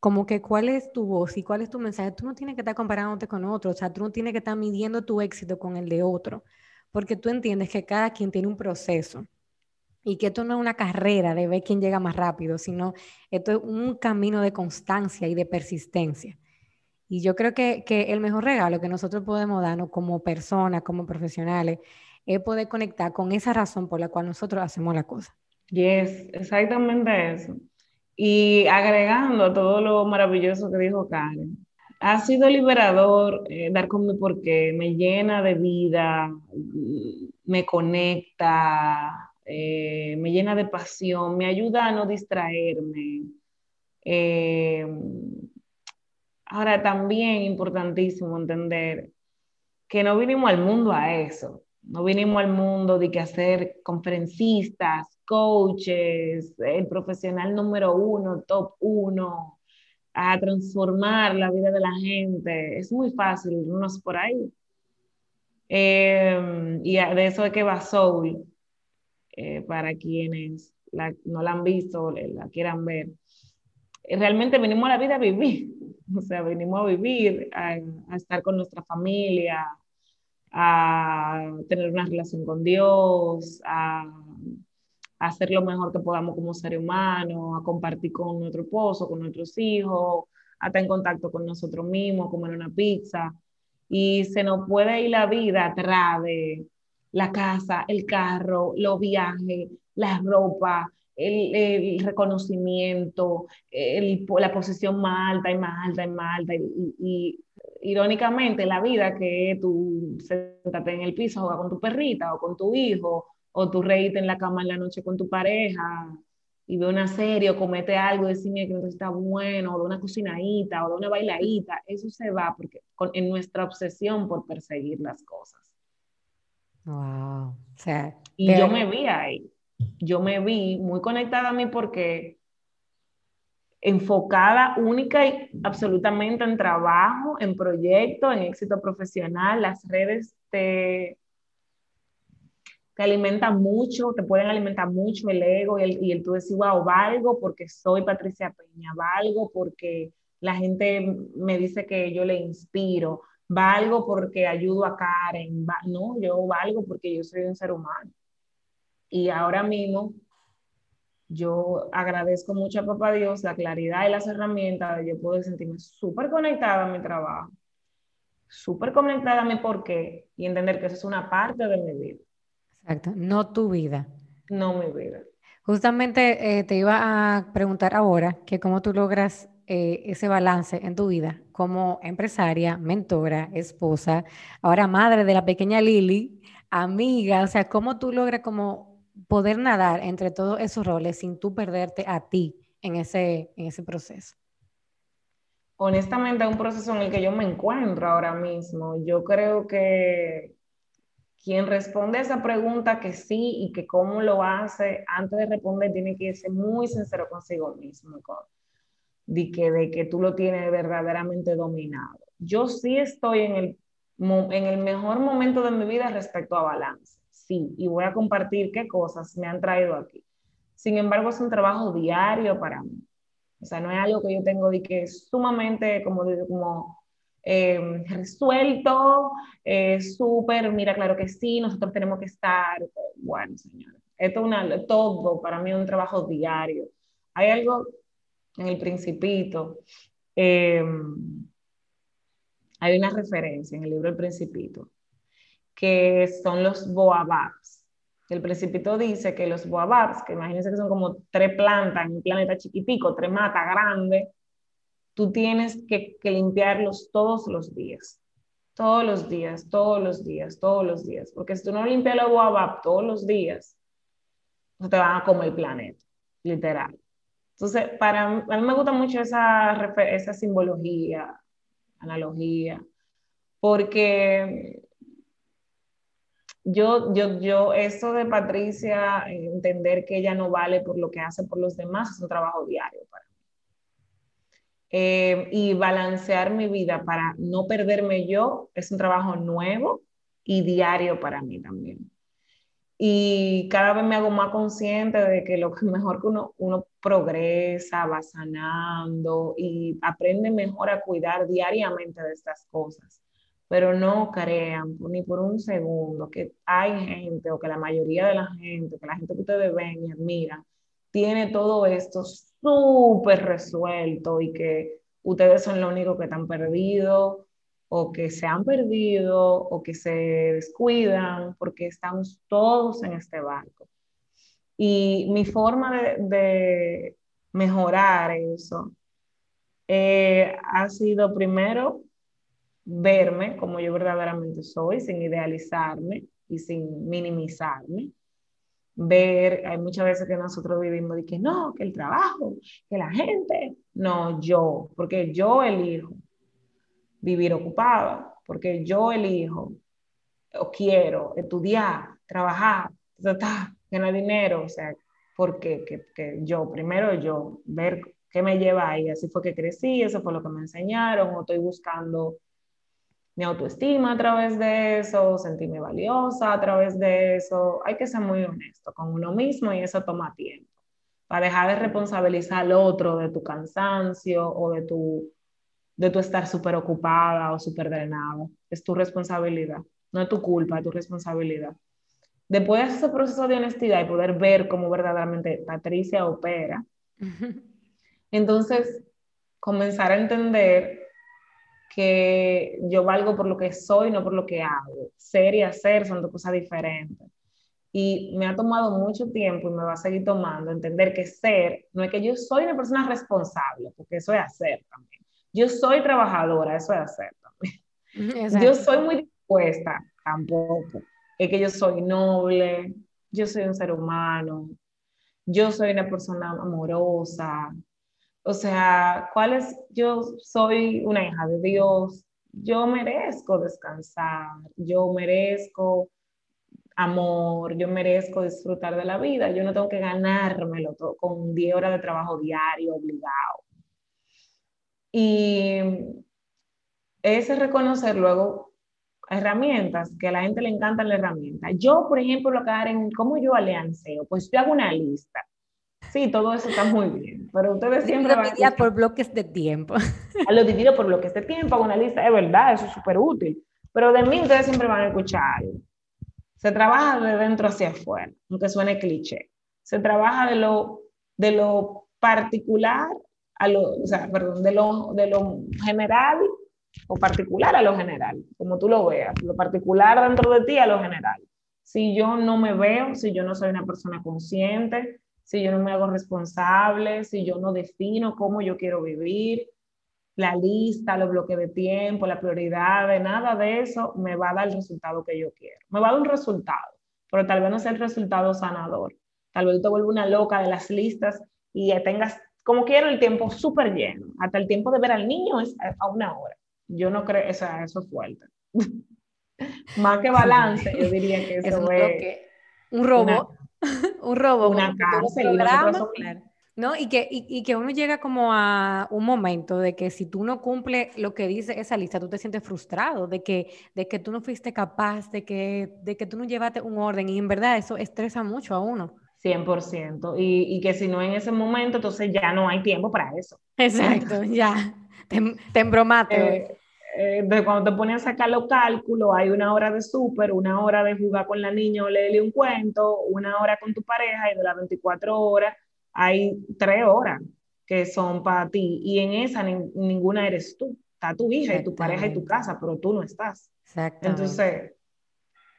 como que cuál es tu voz y cuál es tu mensaje, tú no tienes que estar comparándote con otro, o sea, tú no tienes que estar midiendo tu éxito con el de otro, porque tú entiendes que cada quien tiene un proceso y que esto no es una carrera de ver quién llega más rápido, sino esto es un camino de constancia y de persistencia. Y yo creo que, que, el mejor regalo que nosotros podemos darnos como personas, como profesionales, es poder conectar con esa razón por la cual nosotros hacemos la cosa. Yes, exactamente eso. Y agregando todo lo maravilloso que dijo Karen, ha sido liberador eh, dar con mi porqué, me llena de vida, me conecta, eh, me llena de pasión, me ayuda a no distraerme. Eh, ahora también importantísimo entender que no vinimos al mundo a eso, no vinimos al mundo de que hacer conferencistas, coaches, el profesional número uno, top uno, a transformar la vida de la gente. Es muy fácil irnos por ahí. Em, y de eso es que va Soul, eh, para quienes no la han visto, la quieran ver. Realmente venimos a la vida a vivir, o sea, venimos a vivir, a, a estar con nuestra familia, a tener una relación con Dios, a, hacer lo mejor que podamos como ser humano, a compartir con nuestro esposo, con nuestros hijos, a estar en contacto con nosotros mismos, comer una pizza. Y se nos puede ir la vida atrás de la casa, el carro, los viajes, la ropa, el, reconocimiento, la posición más alta y más alta y más alta. y irónicamente, la vida que tú sentate en el piso, juega con tu perrita o con tu hijo, o tú reíte en la cama en la noche con tu pareja y ve una serie o comete algo y decime que no está bueno, o de una cocinadita o de una bailadita, eso se va porque en nuestra obsesión por perseguir las cosas. Wow. O sea, y yo me vi ahí. Yo me vi muy conectada a mí porque enfocada única y absolutamente en trabajo, en proyecto, en éxito profesional. Las redes te, te alimentan mucho, te pueden alimentar mucho el ego y el, y el tú decir, wow, valgo porque soy Patricia Peña, valgo porque la gente me dice que yo le inspiro, valgo porque ayudo a Karen, no, yo valgo porque yo soy un ser humano. Y ahora mismo yo agradezco mucho a Papá Dios la claridad y las herramientas de yo poder sentirme súper conectada a mi trabajo, súper conectada a mi porqué y entender que eso es una parte de mi vida. Exacto, no tu vida. No mi vida. Justamente eh, te iba a preguntar ahora que cómo tú logras eh, ese balance en tu vida como empresaria, mentora, esposa, ahora madre de la pequeña Lili, amiga, o sea, cómo tú logras como poder nadar entre todos esos roles sin tú perderte a ti en ese, en ese proceso? Honestamente, es un proceso en el que yo me encuentro ahora mismo. Yo creo que quien responde a esa pregunta que sí y que cómo lo hace, antes de responder tiene que ser muy sincero consigo mismo, de, que, de que tú lo tienes verdaderamente dominado. Yo sí estoy en el, en el mejor momento de mi vida respecto a balance sí, y voy a compartir qué cosas me han traído aquí. Sin embargo, es un trabajo diario para mí. O sea, no es algo que yo tengo de que es sumamente, como como eh, resuelto, eh, súper, mira, claro que sí, nosotros tenemos que estar, bueno, señores, esto es todo para mí un trabajo diario. Hay algo en el principito, eh, hay una referencia en el libro El Principito, que son los boababs. El principito dice que los boababs, que imagínense que son como tres plantas en un planeta chiquitico, tres matas grandes, tú tienes que, limpiarlos todos los días. Todos los días, todos los días, todos los días. Porque si tú no limpias los boababs todos los días, no te van a comer el planeta, literal. Entonces, para a mí me gusta mucho esa, esa simbología, analogía, porque yo, yo, yo, eso de Patricia, entender que ella no vale por lo que hace por los demás, es un trabajo diario para. Eh, y balancear mi vida para no perderme yo es un trabajo nuevo y diario para mí también. Y cada vez me hago más consciente de que lo que mejor que uno, uno progresa, va sanando y aprende mejor a cuidar diariamente de estas cosas pero no crean ni por un segundo que hay gente o que la mayoría de la gente, que la gente que ustedes ven y admiran, tiene todo esto súper resuelto y que ustedes son los únicos que están perdidos. o que se han perdido o que se descuidan porque estamos todos en este barco. Y mi forma de, mejorar eso eh, ha sido primero verme como yo verdaderamente soy, sin idealizarme y sin minimizarme. Ver, hay muchas veces que nosotros vivimos de que no, que el trabajo, que la gente, no, yo, porque yo elijo vivir ocupada, porque yo elijo o quiero estudiar, trabajar, ganar dinero, o sea, porque que, que yo, primero yo, ver qué me lleva ahí, así fue que crecí, eso fue lo que me enseñaron, o estoy buscando mi autoestima a través de eso, sentirme valiosa a través de eso. Hay que ser muy honesto con uno mismo y eso toma tiempo. Para dejar de responsabilizar al otro de tu cansancio o de tu, de tu estar súper ocupada o súper drenado. Es tu responsabilidad, no es tu culpa, es tu responsabilidad. Después de ese proceso de honestidad y poder ver cómo verdaderamente Patricia opera, entonces comenzar a entender que yo valgo por lo que soy, no por lo que hago. Ser y hacer son dos cosas diferentes. Y me ha tomado mucho tiempo y me va a seguir tomando entender que ser no es que yo soy una persona responsable, porque eso es hacer también. Yo soy trabajadora, eso es hacer también. Yo soy muy dispuesta, tampoco. Es que yo soy noble, yo soy un ser humano, yo soy una persona amorosa, o sea, ¿cuál es? Yo soy una hija de Dios, yo merezco descansar, yo merezco amor, yo merezco disfrutar de la vida, yo no tengo que ganármelo todo, con 10 horas de trabajo diario obligado. Y ese reconocer luego herramientas, que a la gente le encantan las herramientas. Yo, por ejemplo, lo que en cómo yo alianceo, pues yo hago una lista Sí, todo eso está muy bien, pero ustedes siempre... Lo divido por bloques de tiempo. Lo divido por bloques de tiempo, hago una lista, es verdad, eso es súper útil, pero de mí ustedes siempre van a escuchar Se trabaja de dentro hacia afuera, aunque suene cliché. Se trabaja de lo, de lo particular a lo, o sea, perdón, de lo, de lo general o particular a lo general, como tú lo veas, lo particular dentro de ti a lo general. Si yo no me veo, si yo no soy una persona consciente, si yo no me hago responsable, si yo no defino cómo yo quiero vivir, la lista, los bloques de tiempo, la prioridad, de nada de eso me va a dar el resultado que yo quiero. Me va a dar un resultado, pero tal vez no sea el resultado sanador. Tal vez te vuelva una loca de las listas y tengas, como quiero, el tiempo súper lleno. Hasta el tiempo de ver al niño es a una hora. Yo no creo, eso, eso es fuerte. Más que balance, yo diría que eso es... un, robo. Una cárcel. ¿no? Y que, y, que uno llega como a un momento de que si tú no cumples lo que dice esa lista, tú te sientes frustrado, de que, de que tú no fuiste capaz, de que, de que tú no llevaste un orden, y en verdad eso estresa mucho a uno. 100%, y, y que si no en ese momento, entonces ya no hay tiempo para eso. Exacto, ya, te. Eh, de cuando te pones a sacar los cálculos, hay una hora de súper, una hora de jugar con la niña o leerle un cuento, una hora con tu pareja y de las 24 horas hay tres horas que son para ti y en esa ninguna eres tú. Está tu hija y tu pareja y tu casa, pero tú no estás. Entonces,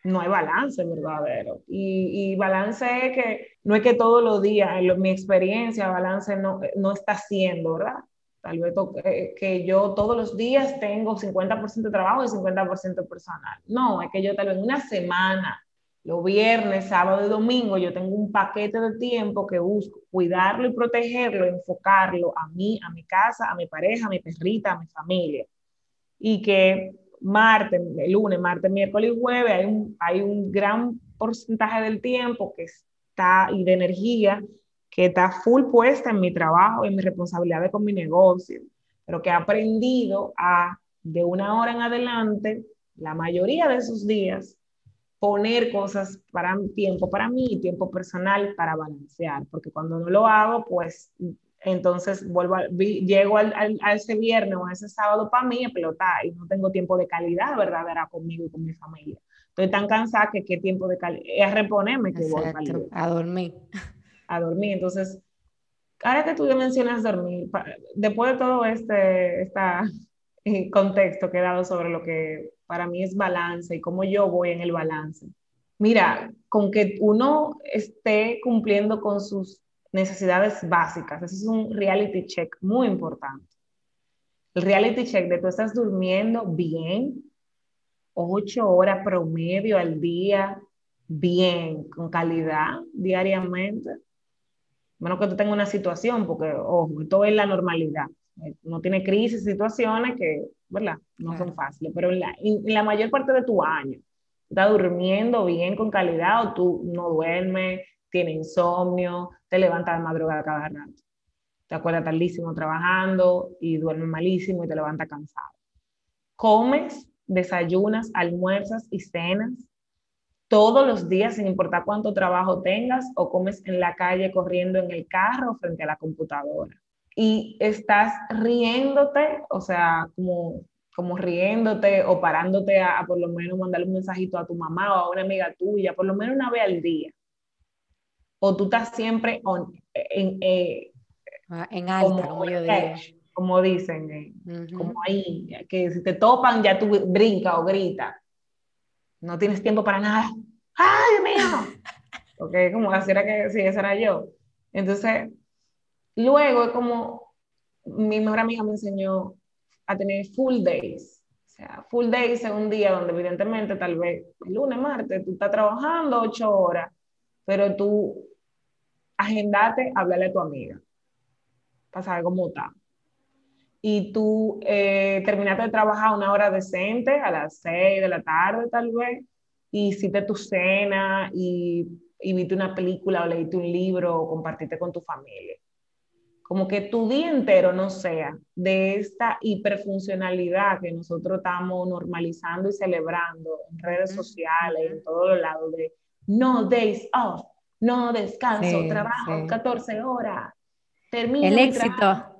no hay balance verdadero. Y, y, balance es que no es que todos los días, en mi experiencia, balance no, no está siendo, ¿verdad? Tal vez eh, que yo todos los días tengo 50% de trabajo y 50% personal. No, es que yo tal vez una semana, los viernes, sábado y domingo, yo tengo un paquete de tiempo que busco cuidarlo y protegerlo, enfocarlo a mí, a mi casa, a mi pareja, a mi perrita, a mi familia. Y que martes, lunes, martes, miércoles y jueves hay un, hay un gran porcentaje del tiempo que está y de energía que está full puesta en mi trabajo, en mi responsabilidad con mi negocio, pero que ha aprendido a, de una hora en adelante, la mayoría de esos días, poner cosas para tiempo para mí, tiempo personal para balancear, porque cuando no lo hago, pues entonces vuelvo llego al, a ese viernes o a ese sábado para mí a pelotar y no tengo tiempo de calidad verdadera conmigo y con mi familia. Estoy tan cansada que qué tiempo de calidad, es a reponerme que voy a, a dormir a dormir. Entonces, ahora que tú mencionas dormir, después de todo este, esta, eh, contexto que he dado sobre lo que para mí es balance y cómo yo voy en el balance. Mira, con que uno esté cumpliendo con sus necesidades básicas, ese es un reality check muy importante. El reality check de tú estás durmiendo bien, ocho horas promedio al día, bien, con calidad diariamente. Menos que tú tengas una situación, porque, ojo, todo es la normalidad. No tiene crisis, situaciones que, ¿verdad? No son fáciles, pero en la, mayor parte de tu año, estás durmiendo bien, con calidad, o tú no duermes, tienes insomnio, te levantas de madrugada cada rato. Te acuerdas tardísimo trabajando y duermes malísimo y te levantas cansado. Comes, desayunas, almuerzas y cenas todos los días, sin importar cuánto trabajo tengas, o comes en la calle corriendo en el carro frente a la computadora. Y estás riéndote, o sea, como, como riéndote o parándote a, por lo menos mandarle un mensajito a tu mamá o a una amiga tuya, por lo menos una vez al día. O tú estás siempre en, eh, ah, en alta, como, yo digo. Como dicen, eh, como ahí, que si te topan ya tú brinca o grita no tienes tiempo para nada. ¡Ay, Dios mío! ok, como así era que, sí, esa era yo. Entonces, luego es como, mi mejor amiga me enseñó a tener full days. O sea, full days es un día donde evidentemente tal vez el lunes, martes, tú estás trabajando ocho horas, pero tú agendate, hablarle a tu amiga para saber cómo está y tú eh, terminaste de trabajar una hora decente a las seis de la tarde tal vez, y hiciste tu cena y, y viste una película o leíste un libro o compartiste con tu familia. Como que tu día entero no sea de esta hiperfuncionalidad que nosotros estamos normalizando y celebrando en redes sociales, en todos los lados, de no days off, no descanso, trabajo 14 horas, termino. El éxito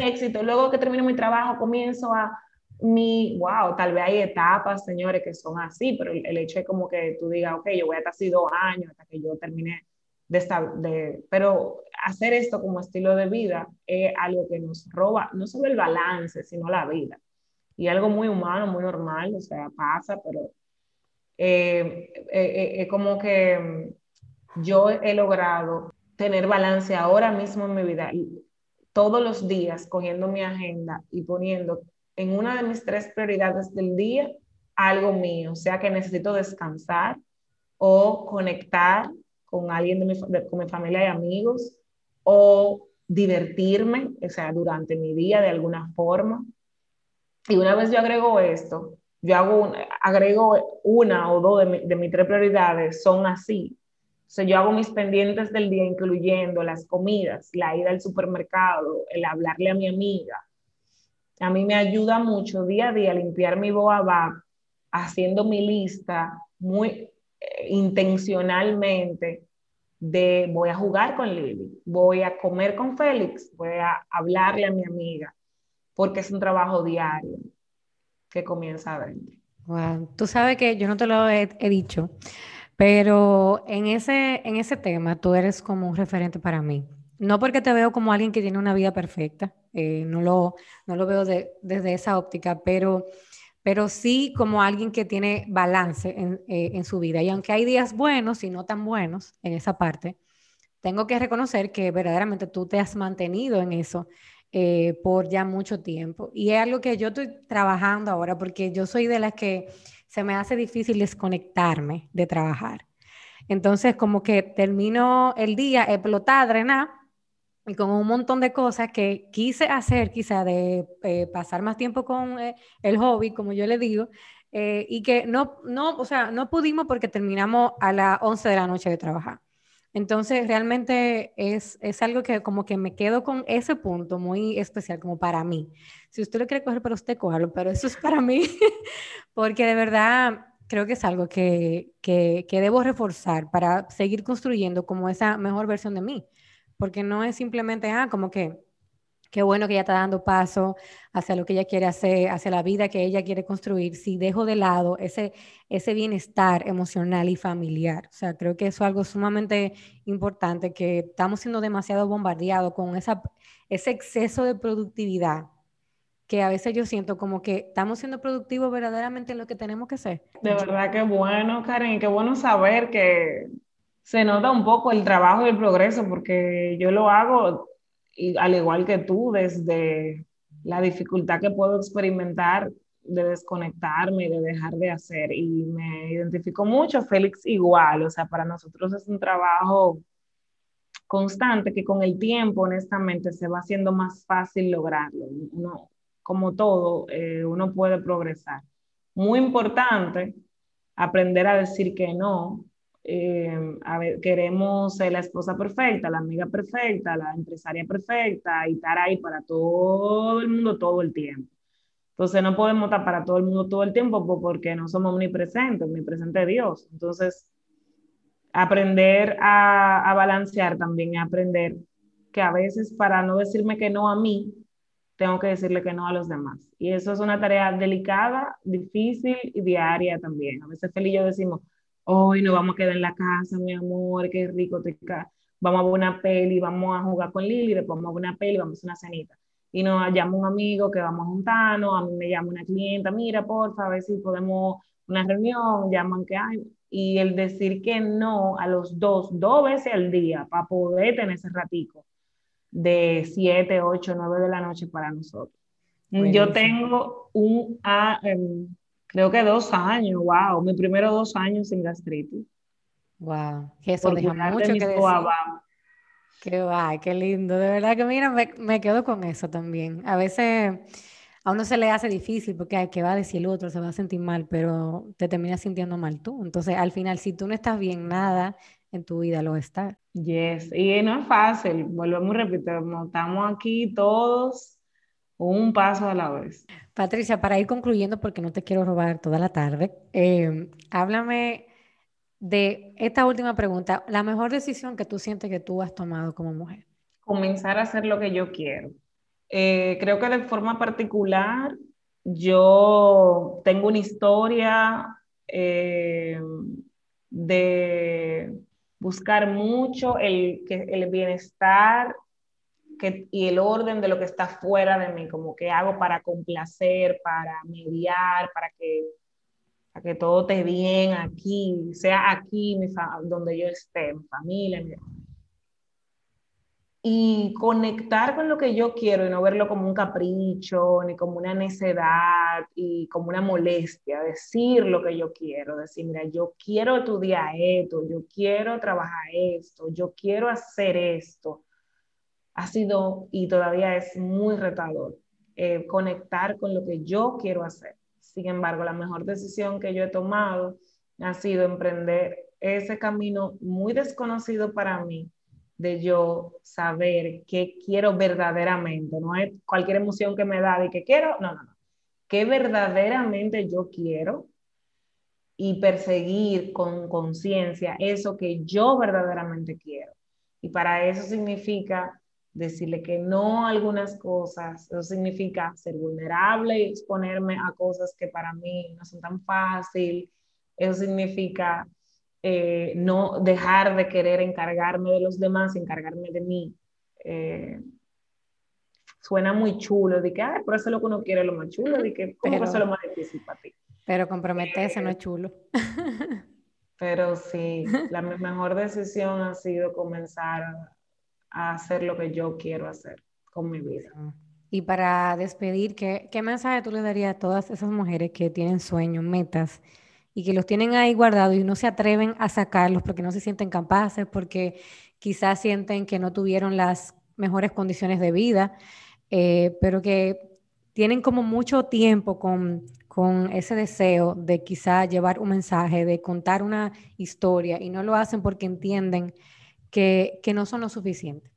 éxito. Luego que termino mi trabajo, comienzo a mi, wow, tal vez hay etapas, señores, que son así, pero el, hecho es como que tú digas, ok, yo voy a estar así dos años hasta que yo termine de esta, de, pero hacer esto como estilo de vida es algo que nos roba, no solo el balance, sino la vida. Y algo muy humano, muy normal, o sea, pasa, pero eh, eh, eh, es como que yo he logrado tener balance ahora mismo en mi vida todos los días cogiendo mi agenda y poniendo en una de mis tres prioridades del día algo mío, sea que necesito descansar o conectar con alguien de mi, con mi familia y amigos o divertirme, sea, durante mi día de alguna forma. Y una vez yo agrego esto, yo hago agrego una o dos de, de mis tres prioridades, son así, sea, yo hago mis pendientes del día, incluyendo las comidas, la ida al supermercado, el hablarle a mi amiga. A mí me ayuda mucho día a día limpiar mi boaba, haciendo mi lista muy eh, intencionalmente de voy a jugar con Lili, voy a comer con Félix, voy a hablarle a mi amiga, porque es un trabajo diario que comienza adentro. Wow. Tú sabes que yo no te lo he dicho, pero en ese, en ese tema tú eres como un referente para mí. No porque te veo como alguien que tiene una vida perfecta, eh, no, lo, no lo veo desde esa óptica, pero, pero sí como alguien que tiene balance en, eh, en su vida. Y aunque hay días buenos y no tan buenos en esa parte, tengo que reconocer que verdaderamente tú te has mantenido en eso eh, por ya mucho tiempo. Y es algo que yo estoy trabajando ahora porque yo soy de las que se me hace difícil desconectarme de trabajar. Entonces, como que termino el día explotada, drenar, y con un montón de cosas que quise hacer, quizá de eh, pasar más tiempo con eh, el hobby, como yo le digo, eh, y que no, no, o sea, no pudimos porque terminamos a las 11 de la noche de trabajar. Entonces, realmente es, es, algo que como que me quedo con ese punto muy especial como para mí. Si usted lo quiere coger para usted, cójalo, pero eso es para mí, porque de verdad creo que es algo que, que, que, debo reforzar para seguir construyendo como esa mejor versión de mí, porque no es simplemente, ah, como que qué bueno que ella está dando paso hacia lo que ella quiere hacer, hacia la vida que ella quiere construir, si dejo de lado ese, ese bienestar emocional y familiar. O sea, creo que eso es algo sumamente importante, que estamos siendo demasiado bombardeados con esa, ese exceso de productividad que a veces yo siento como que estamos siendo productivos verdaderamente en lo que tenemos que ser. De verdad que bueno, Karen, y qué bueno saber que se nota un poco el trabajo y el progreso, porque yo lo hago y, al igual que tú, desde la dificultad que puedo experimentar de desconectarme, de dejar de hacer. Y me identifico mucho, Félix igual, o sea, para nosotros es un trabajo constante que con el tiempo, honestamente, se va haciendo más fácil lograrlo. Como todo, eh, uno puede progresar. Muy importante aprender a decir que no. Eh, a ver, queremos ser la esposa perfecta, la amiga perfecta, la empresaria perfecta y estar ahí para todo el mundo todo el tiempo. Entonces no podemos estar para todo el mundo todo el tiempo porque no somos omnipresentes, omnipresente Dios. Entonces, aprender a, a balancear también, aprender que a veces para no decirme que no a mí, tengo que decirle que no a los demás. Y eso es una tarea delicada, difícil y diaria también. A veces Feli y yo decimos, hoy no vamos a quedar en la casa, mi amor, qué rico te Vamos a ver una peli, vamos a jugar con Lili, después vamos a ver una peli, vamos a hacer una cenita. Y nos llama un amigo que vamos a juntarnos, a mí me llama una clienta, mira, porfa, a ver si podemos una reunión, llaman que hay. Y el decir que no a los dos, dos veces al día, para poder tener ese ratico de 7, 8, 9 de la noche para nosotros. Yo tengo un, ah, em, creo que dos años, wow, mi primero dos años sin gastritis. Wow, que eso deja mucho que decir. Qué va, qué lindo, de verdad que mira, me, me, quedo con eso también. A veces a uno se le hace difícil porque hay que va a decir el otro, se va a sentir mal, pero te terminas sintiendo mal tú. Entonces, al final, si tú no estás bien, nada en tu vida lo está. Yes, y no es fácil, volvemos a repetir, estamos aquí todos un paso a la vez. Patricia, para ir concluyendo, porque no te quiero robar toda la tarde, eh, háblame de esta última pregunta, la mejor decisión que tú sientes que tú has tomado como mujer. Comenzar a hacer lo que yo quiero. Eh, creo que de forma particular, yo tengo una historia eh, de buscar mucho el, el bienestar que, y el orden de lo que está fuera de mí, como que hago para complacer, para mediar, para que, para que todo esté bien aquí, sea aquí mi donde yo esté, mi familia, mi, y conectar con lo que yo quiero y no verlo como un capricho, ni como una necedad y como una molestia, decir lo que yo quiero, decir, mira, yo quiero estudiar esto, yo quiero trabajar esto, yo quiero hacer esto, ha sido y todavía es muy retador eh, conectar con lo que yo quiero hacer. Sin embargo, la mejor decisión que yo he tomado ha sido emprender ese camino muy desconocido para mí, de yo saber qué quiero verdaderamente, no es cualquier emoción que me da de que quiero, no, no, no, qué verdaderamente yo quiero y perseguir con conciencia eso que yo verdaderamente quiero. Y para eso significa decirle que no a algunas cosas, eso significa ser vulnerable y exponerme a cosas que para mí no son tan fácil, eso significa eh, no dejar de querer encargarme de los demás, encargarme de mí. Eh, suena muy chulo, de que, ay, por eso es lo que uno quiere, lo más chulo, de que, ¿cómo pero, es lo más difícil para ti? Pero comprometerse no es chulo. pero sí, la mejor decisión ha sido comenzar a hacer lo que yo quiero hacer con mi vida. Y para despedir, ¿qué, qué mensaje tú le darías a todas esas mujeres que tienen sueños, metas, y que los tienen ahí guardados y no se atreven a sacarlos porque no se sienten capaces, porque quizás sienten que no tuvieron las mejores condiciones de vida, eh, pero que tienen como mucho tiempo con, con ese deseo de quizá llevar un mensaje, de contar una historia y no lo hacen porque entienden que, que no son lo suficiente.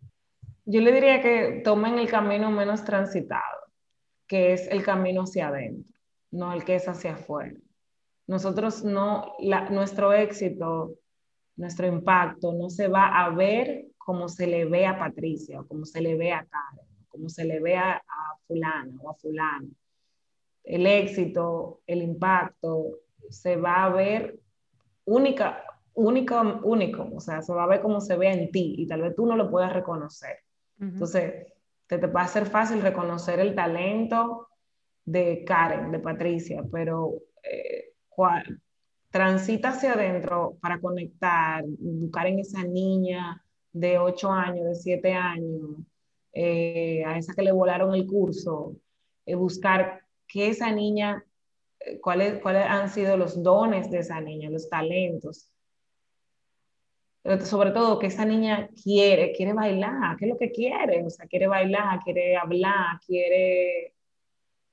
Yo le diría que tomen el camino menos transitado, que es el camino hacia adentro, no el que es hacia afuera. Nosotros no, nuestro éxito, nuestro impacto no se va a ver como se le ve a Patricia o como se le ve a Karen, como se le ve a, a fulana o a fulano. El éxito, el impacto se va a ver única, único, único, o sea, se va a ver como se ve en ti y tal vez tú no lo puedas reconocer. Entonces, te, te va a ser fácil reconocer el talento de Karen, de Patricia, pero eh, transita hacia adentro para conectar, buscar en esa niña de 8 años, de 7 años, eh, a esa que le volaron el curso, eh, buscar que esa niña, cuáles, cuáles han sido los dones de esa niña, los talentos, sobre todo que esa niña quiere, quiere bailar, ¿qué es lo que quiere? O sea, quiere bailar, quiere hablar, quiere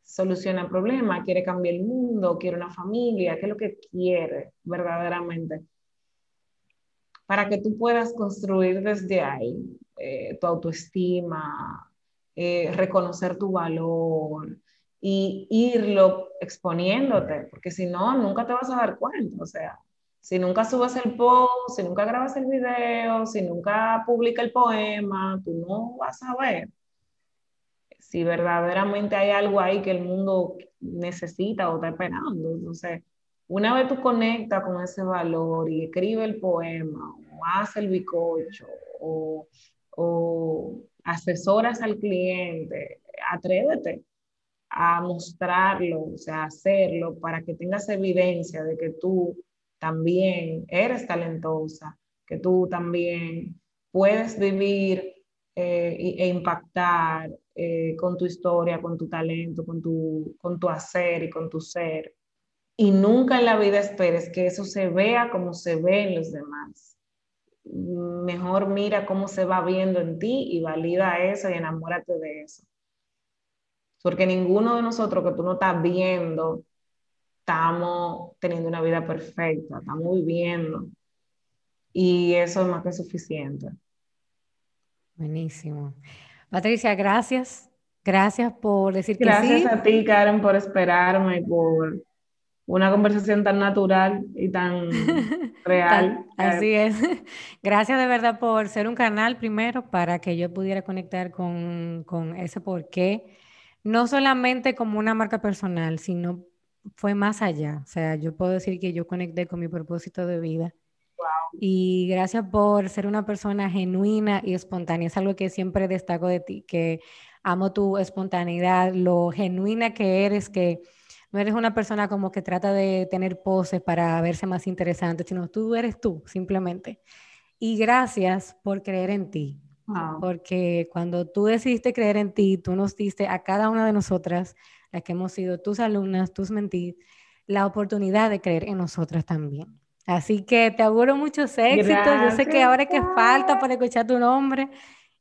solucionar problemas, quiere cambiar el mundo, quiere una familia, ¿qué es lo que quiere verdaderamente? Para que tú puedas construir desde ahí eh, tu autoestima, eh, reconocer tu valor y irlo exponiéndote, porque si no, nunca te vas a dar cuenta, o sea, si nunca subes el post, si nunca grabas el video, si nunca publicas el poema, tú no vas a ver si verdaderamente hay algo ahí que el mundo necesita o está esperando. Entonces, una vez tú conectas con ese valor y escribe el poema, o hace el bicocho, o, o asesoras al cliente, atrévete a mostrarlo, o sea, hacerlo para que tengas evidencia de que tú también eres talentosa, que tú también puedes vivir eh, e impactar eh, con tu historia, con tu talento, con tu, con tu hacer y con tu ser. Y nunca en la vida esperes que eso se vea como se ve en los demás. Mejor mira cómo se va viendo en ti y valida eso y enamórate de eso. Porque ninguno de nosotros que tú no estás viendo estamos teniendo una vida perfecta, estamos viviendo. Y eso es más que suficiente. Buenísimo. Patricia, gracias. Gracias por decir que Gracias a ti, Karen, por esperarme, por una conversación tan natural y tan real. Así es. Gracias de verdad por ser un canal primero para que yo pudiera conectar con, con ese porqué, no solamente como una marca personal, sino fue más allá. O sea, yo puedo decir que yo conecté con mi propósito de vida. Y gracias por ser una persona genuina y espontánea. Es algo que siempre destaco de ti, que amo tu espontaneidad, lo genuina que eres, que no eres una persona como que trata de tener poses para verse más interesante, sino tú eres tú, simplemente. Y gracias por creer en ti. Porque cuando tú decidiste creer en ti, tú nos diste a cada una de nosotras las que hemos sido tus alumnas, tus mentis, la oportunidad de creer en nosotras también. Así que te auguro muchos éxitos. Yo sé que ahora que falta para escuchar tu nombre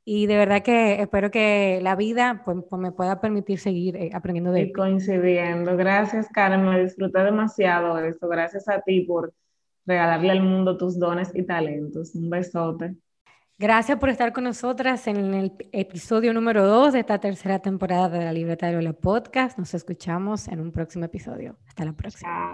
y de verdad que espero que la vida pues, pues me pueda permitir seguir eh, aprendiendo de y coincidiendo. Gracias, Carmen. Disfruté demasiado esto. Gracias a ti por regalarle al mundo tus dones y talentos. Un besote. Gracias por estar con nosotras en el episodio número 2 de esta tercera temporada de la Libreta de Lola Podcast. Nos escuchamos en un próximo episodio. Hasta la próxima.